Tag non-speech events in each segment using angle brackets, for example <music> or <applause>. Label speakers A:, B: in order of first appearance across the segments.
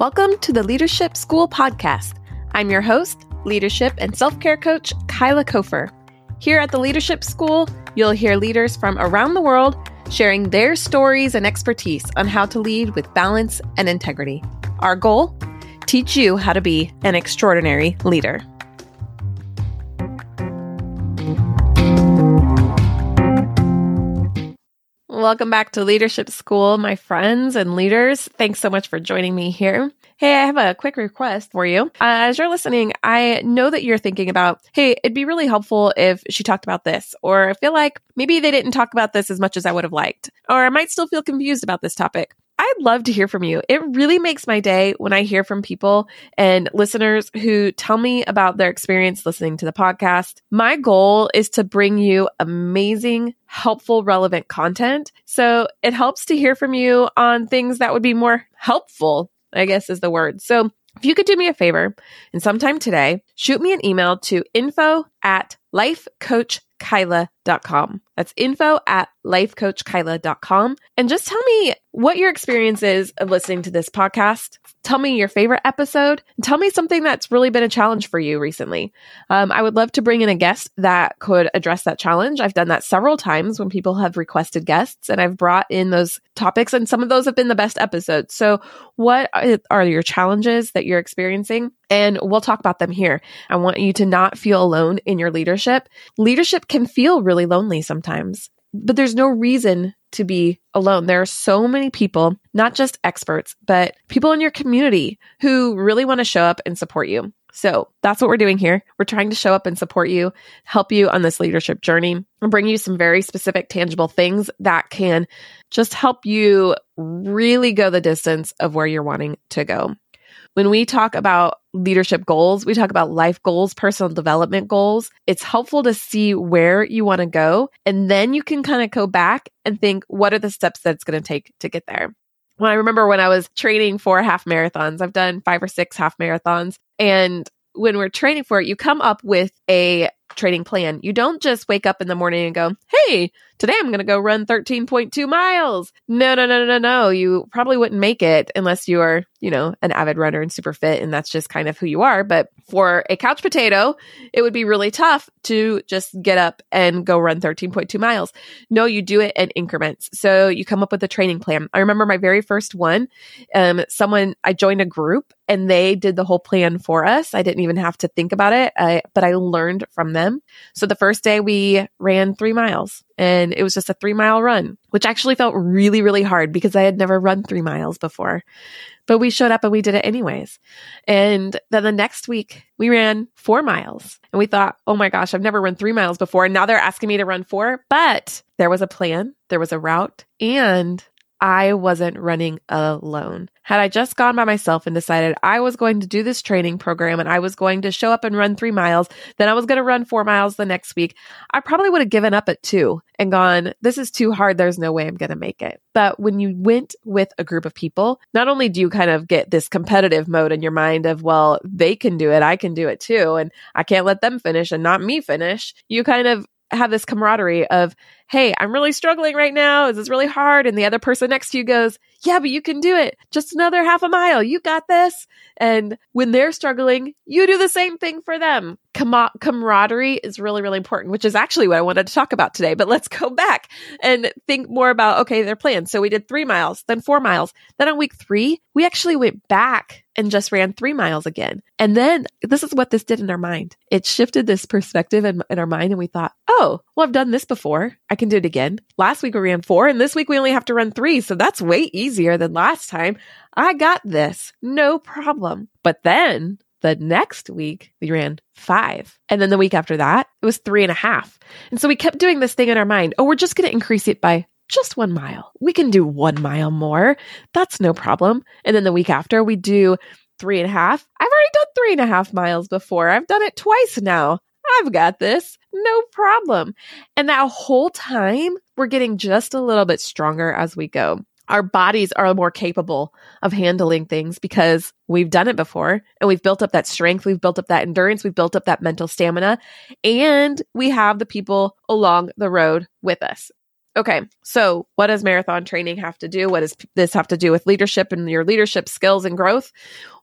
A: Welcome to the Leadership School podcast. I'm your host, leadership and self care coach, Kyla Kofer. Here at the Leadership School, you'll hear leaders from around the world sharing their stories and expertise on how to lead with balance and integrity. Our goal? Teach you how to be an extraordinary leader. Welcome back to Leadership School, my friends and leaders. Thanks so much for joining me here. Hey, I have a quick request for you. Uh, as you're listening, I know that you're thinking about, hey, it'd be really helpful if she talked about this, or I feel like maybe they didn't talk about this as much as I would have liked, or I might still feel confused about this topic. I'd love to hear from you. It really makes my day when I hear from people and listeners who tell me about their experience listening to the podcast. My goal is to bring you amazing, helpful, relevant content. So it helps to hear from you on things that would be more helpful, I guess is the word. So if you could do me a favor and sometime today, shoot me an email to info at lifecoachkyla.com. That's info at lifecoachkyla.com. And just tell me what your experience is of listening to this podcast. Tell me your favorite episode tell me something that's really been a challenge for you recently. Um, I would love to bring in a guest that could address that challenge. I've done that several times when people have requested guests and I've brought in those topics and some of those have been the best episodes. So what are your challenges that you're experiencing? And we'll talk about them here. I want you to not feel alone in your leadership. Leadership can feel really lonely sometimes, but there's no reason to be alone. There are so many people, not just experts, but people in your community who really want to show up and support you. So that's what we're doing here. We're trying to show up and support you, help you on this leadership journey, and bring you some very specific, tangible things that can just help you really go the distance of where you're wanting to go. When we talk about leadership goals, we talk about life goals, personal development goals. It's helpful to see where you want to go. And then you can kind of go back and think, what are the steps that it's going to take to get there? Well, I remember when I was training for half marathons, I've done five or six half marathons. And when we're training for it, you come up with a training plan. You don't just wake up in the morning and go, Hey, today I'm going to go run 13.2 miles. No, no, no, no, no. You probably wouldn't make it unless you are, you know, an avid runner and super fit. And that's just kind of who you are. But for a couch potato, it would be really tough to just get up and go run 13.2 miles. No, you do it in increments. So you come up with a training plan. I remember my very first one. Um, someone, I joined a group and they did the whole plan for us. I didn't even have to think about it, I, but I learned from them. So the first day we ran three miles and it was just a three mile run, which actually felt really, really hard because I had never run three miles before. But we showed up and we did it anyways. And then the next week we ran four miles and we thought, oh my gosh, I've never run three miles before. And now they're asking me to run four. But there was a plan, there was a route, and I wasn't running alone. Had I just gone by myself and decided I was going to do this training program and I was going to show up and run three miles, then I was going to run four miles the next week, I probably would have given up at two and gone, this is too hard. There's no way I'm going to make it. But when you went with a group of people, not only do you kind of get this competitive mode in your mind of, well, they can do it, I can do it too, and I can't let them finish and not me finish, you kind of have this camaraderie of, hey, I'm really struggling right now. This is really hard. And the other person next to you goes, yeah, but you can do it. Just another half a mile. You got this. And when they're struggling, you do the same thing for them. Com- camaraderie is really, really important, which is actually what I wanted to talk about today. But let's go back and think more about, okay, their plan. So we did three miles, then four miles. Then on week three, we actually went back and just ran three miles again. And then this is what this did in our mind. It shifted this perspective in, in our mind. And we thought, oh, well, I've done this before. I can do it again. Last week we ran four and this week we only have to run three. So that's way easier than last time. I got this. No problem. But then the next week we ran five. And then the week after that, it was three and a half. And so we kept doing this thing in our mind. Oh, we're just going to increase it by just one mile. We can do one mile more. That's no problem. And then the week after, we do three and a half. I've already done three and a half miles before. I've done it twice now. I've got this. No problem. And that whole time, we're getting just a little bit stronger as we go. Our bodies are more capable of handling things because we've done it before and we've built up that strength. We've built up that endurance. We've built up that mental stamina and we have the people along the road with us. Okay, so what does marathon training have to do? What does this have to do with leadership and your leadership skills and growth?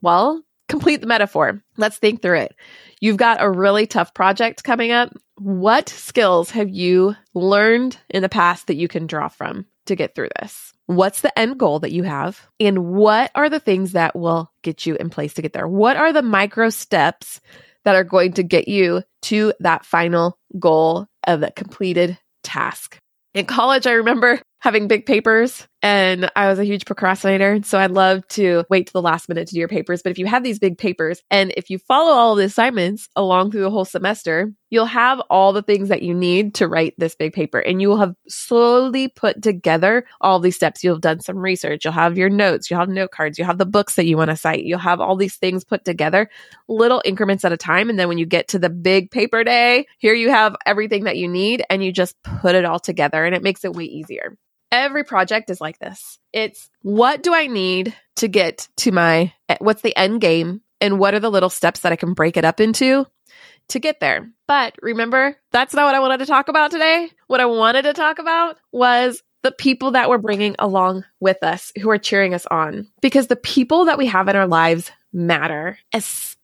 A: Well, complete the metaphor. Let's think through it. You've got a really tough project coming up. What skills have you learned in the past that you can draw from to get through this? What's the end goal that you have? And what are the things that will get you in place to get there? What are the micro steps that are going to get you to that final goal of the completed task? In college, I remember having big papers and I was a huge procrastinator. So I'd love to wait to the last minute to do your papers. But if you have these big papers and if you follow all the assignments along through the whole semester, you'll have all the things that you need to write this big paper and you will have slowly put together all these steps. You'll have done some research. You'll have your notes. You'll have note cards. You'll have the books that you want to cite. You'll have all these things put together, little increments at a time. And then when you get to the big paper day, here you have everything that you need and you just put it all together and it makes it way easier. Every project is like this. It's what do I need to get to my, what's the end game? And what are the little steps that I can break it up into to get there? But remember, that's not what I wanted to talk about today. What I wanted to talk about was the people that we're bringing along with us who are cheering us on. Because the people that we have in our lives matter, especially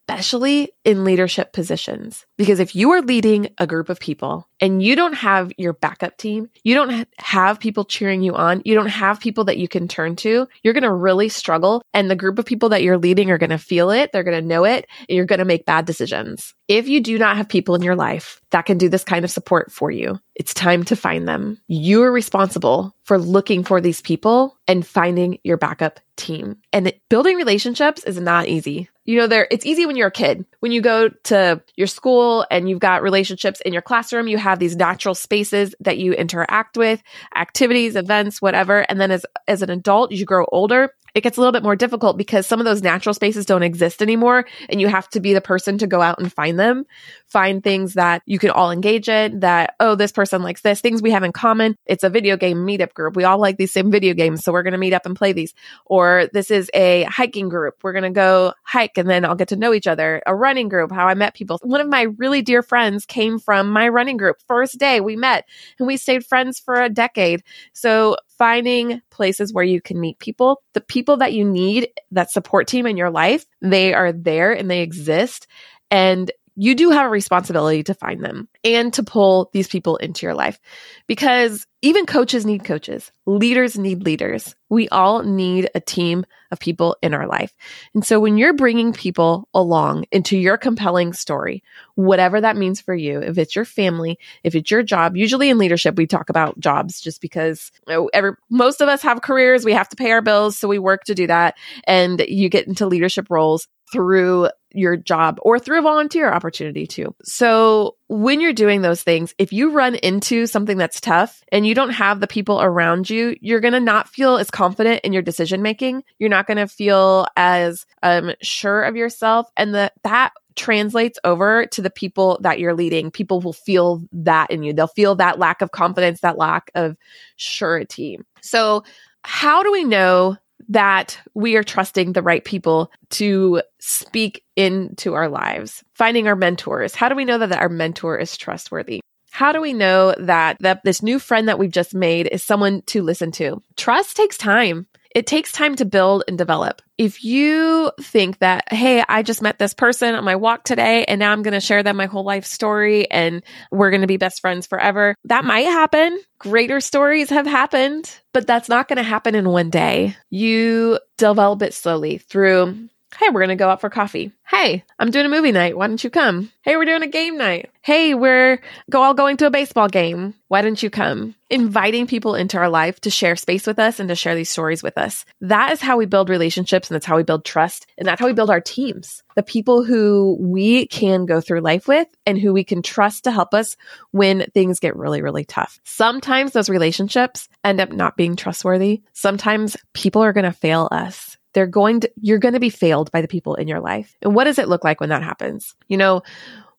A: in leadership positions. Because if you are leading a group of people and you don't have your backup team, you don't have people cheering you on, you don't have people that you can turn to, you're going to really struggle. And the group of people that you're leading are going to feel it, they're going to know it, and you're going to make bad decisions. If you do not have people in your life that can do this kind of support for you, it's time to find them. You are responsible for looking for these people and finding your backup team. And building relationships is not easy. You know, there it's easy when you're a kid. When you go to your school and you've got relationships in your classroom, you have these natural spaces that you interact with, activities, events, whatever. And then as as an adult, you grow older, it gets a little bit more difficult because some of those natural spaces don't exist anymore and you have to be the person to go out and find them. Find things that you can all engage in that oh this person likes this things we have in common. It's a video game meetup group. We all like these same video games so we're going to meet up and play these. Or this is a hiking group. We're going to go hike and then I'll get to know each other. A running group how I met people. One of my really dear friends came from my running group. First day we met and we stayed friends for a decade. So finding places where you can meet people. The people that you need, that support team in your life, they are there and they exist. And you do have a responsibility to find them and to pull these people into your life because even coaches need coaches, leaders need leaders. We all need a team of people in our life. And so when you're bringing people along into your compelling story, whatever that means for you, if it's your family, if it's your job, usually in leadership, we talk about jobs just because you know, every, most of us have careers. We have to pay our bills. So we work to do that. And you get into leadership roles through your job or through a volunteer opportunity too. So when you're doing those things, if you run into something that's tough and you don't have the people around you, you're going to not feel as confident in your decision making. You're not going to feel as um, sure of yourself. And that that translates over to the people that you're leading. People will feel that in you. They'll feel that lack of confidence, that lack of surety. So how do we know that we are trusting the right people to speak into our lives, finding our mentors. How do we know that our mentor is trustworthy? How do we know that, that this new friend that we've just made is someone to listen to? Trust takes time it takes time to build and develop. If you think that, hey, I just met this person on my walk today and now I'm going to share them my whole life story and we're going to be best friends forever, that might happen. Greater stories have happened, but that's not going to happen in one day. You develop it slowly through Hey, we're going to go out for coffee. Hey, I'm doing a movie night. Why don't you come? Hey, we're doing a game night. Hey, we're go all going to a baseball game. Why don't you come? Inviting people into our life to share space with us and to share these stories with us. That is how we build relationships and that's how we build trust and that's how we build our teams. The people who we can go through life with and who we can trust to help us when things get really, really tough. Sometimes those relationships end up not being trustworthy. Sometimes people are going to fail us they're going to, you're going to be failed by the people in your life. And what does it look like when that happens? You know,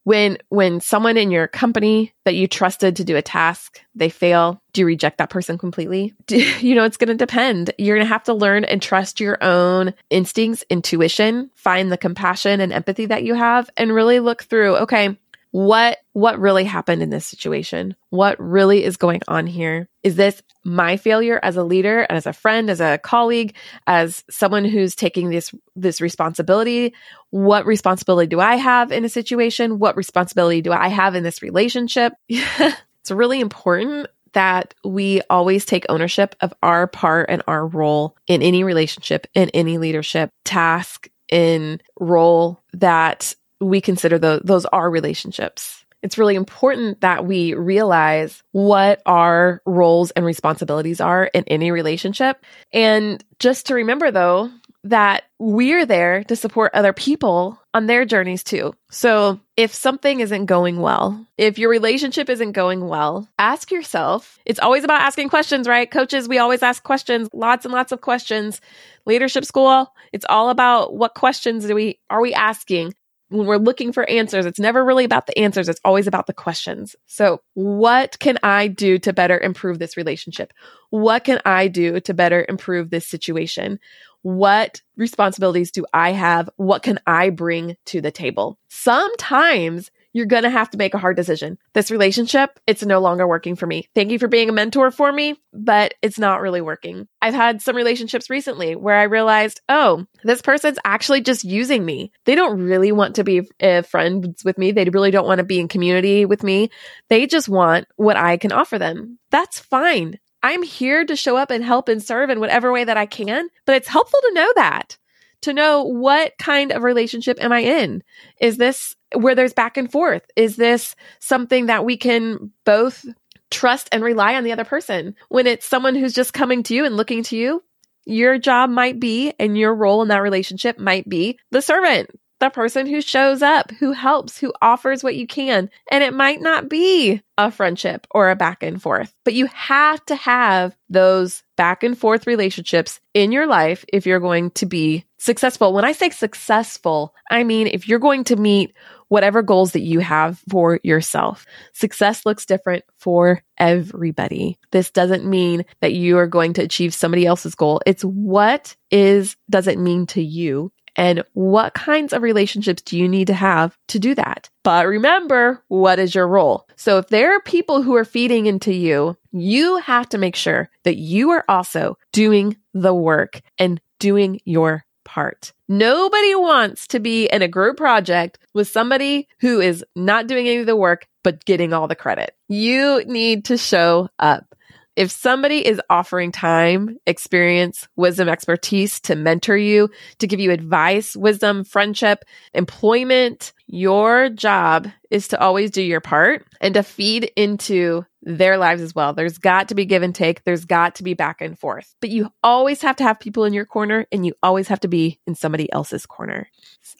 A: when, when someone in your company that you trusted to do a task, they fail, do you reject that person completely? <laughs> Do, you know, it's going to depend. You're going to have to learn and trust your own instincts, intuition, find the compassion and empathy that you have and really look through, okay, what what really happened in this situation? What really is going on here? Is this my failure as a leader and as a friend, as a colleague, as someone who's taking this this responsibility? What responsibility do I have in a situation? What responsibility do I have in this relationship? <laughs> it's really important that we always take ownership of our part and our role in any relationship, in any leadership task, in role that we consider the, those are relationships. It's really important that we realize what our roles and responsibilities are in any relationship. And just to remember, though, that we're there to support other people on their journeys too. So if something isn't going well, if your relationship isn't going well, ask yourself. It's always about asking questions, right? Coaches, we always ask questions, lots and lots of questions. Leadership school, it's all about what questions do we are we asking? When we're looking for answers, it's never really about the answers. It's always about the questions. So what can I do to better improve this relationship? What can I do to better improve this situation? What responsibilities do I have? What can I bring to the table? Sometimes you're going to have to make a hard decision. This relationship, it's no longer working for me. Thank you for being a mentor for me, but it's not really working. I've had some relationships recently where I realized, oh, this person's actually just using me. They don't really want to be uh, friends with me. They really don't want to be in community with me. They just want what I can offer them. That's fine. I'm here to show up and help and serve in whatever way that I can, but it's helpful to know that to know what kind of relationship am I in? Is this where there's back and forth? Is this something that we can both trust and rely on the other person? When it's someone who's just coming to you and looking to you, your job might be and your role in that relationship might be the servant, the person who shows up, who helps, who offers what you can. And it might not be a friendship or a back and forth, but you have to have those back and forth relationships in your life if you're going to be successful. When I say successful, I mean if you're going to meet whatever goals that you have for yourself. Success looks different for everybody. This doesn't mean that you are going to achieve somebody else's goal. It's what is does it mean to you and what kinds of relationships do you need to have to do that? But remember, what is your role? So if there are people who are feeding into you, you have to make sure that you are also doing the work and doing your part. Nobody wants to be in a group project with somebody who is not doing any of the work, but getting all the credit. You need to show up. If somebody is offering time, experience, wisdom, expertise to mentor you, to give you advice, wisdom, friendship, employment, your job is to always do your part and to feed into their lives as well. There's got to be give and take. There's got to be back and forth. But you always have to have people in your corner and you always have to be in somebody else's corner.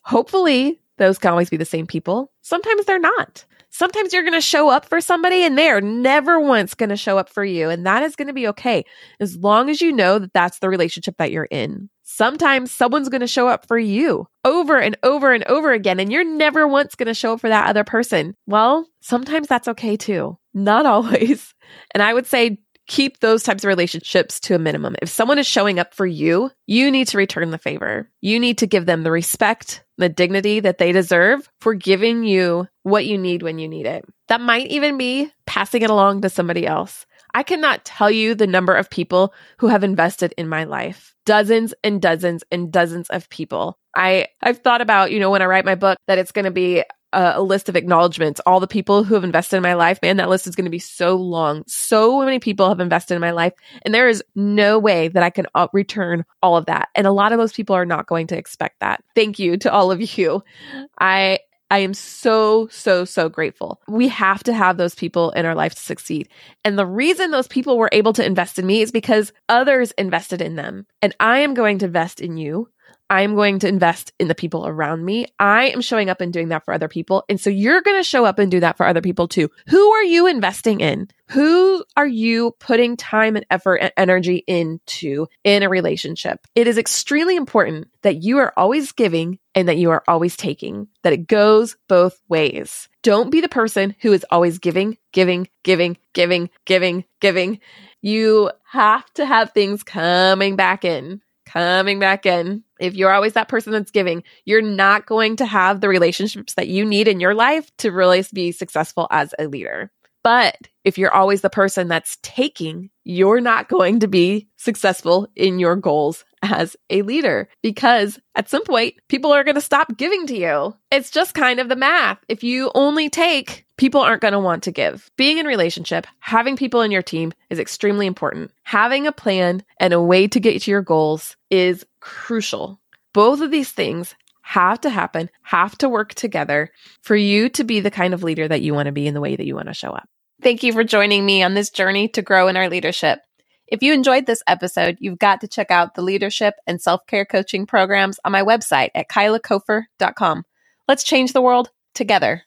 A: Hopefully, those can always be the same people. Sometimes they're not. Sometimes you're going to show up for somebody and they're never once going to show up for you. And that is going to be okay as long as you know that that's the relationship that you're in. Sometimes someone's going to show up for you over and over and over again, and you're never once going to show up for that other person. Well, sometimes that's okay too. Not <laughs> always. And I would say keep those types of relationships to a minimum. If someone is showing up for you, you need to return the favor. You need to give them the respect, the dignity that they deserve for giving you what you need when you need it. That might even be passing it along to somebody else. I cannot tell you the number of people who have invested in my life. Dozens and dozens and dozens of people. I I've thought about, you know, when I write my book that it's going to be a, list of acknowledgments, all the people who have invested in my life, man, that list is going to be so long. So many people have invested in my life, and there is no way that I can uh, return all of that. And a lot of those people are not going to expect that. Thank you to all of you. I I am so, so, so grateful. We have to have those people in our life to succeed. And the reason those people were able to invest in me is because others invested in them. And I am going to invest in you I'm going to invest in the people around me. I am showing up and doing that for other people. And so you're going to show up and do that for other people too. Who are you investing in? Who are you putting time and effort and energy into in a relationship? It is extremely important that you are always giving and that you are always taking, that it goes both ways. Don't be the person who is always giving, giving, giving, giving, giving, giving. You have to have things coming back in coming back in. If you're always that person that's giving, you're not going to have the relationships that you need in your life to really be successful as a leader. But if you're always the person that's taking, you're not going to be successful in your goals as a leader because at some point, people are going to stop giving to you. It's just kind of the math. If you only take, people aren't going to want to give. Being in relationship, having people in your team is extremely important. Having a plan and a way to get to your goals is crucial. Both of these things have to happen, have to work together for you to be the kind of leader that you want to be in the way that you want to show up. Thank you for joining me on this journey to grow in our leadership. If you enjoyed this episode, you've got to check out the leadership and self care coaching programs on my website at kylakofer.com. Let's change the world together.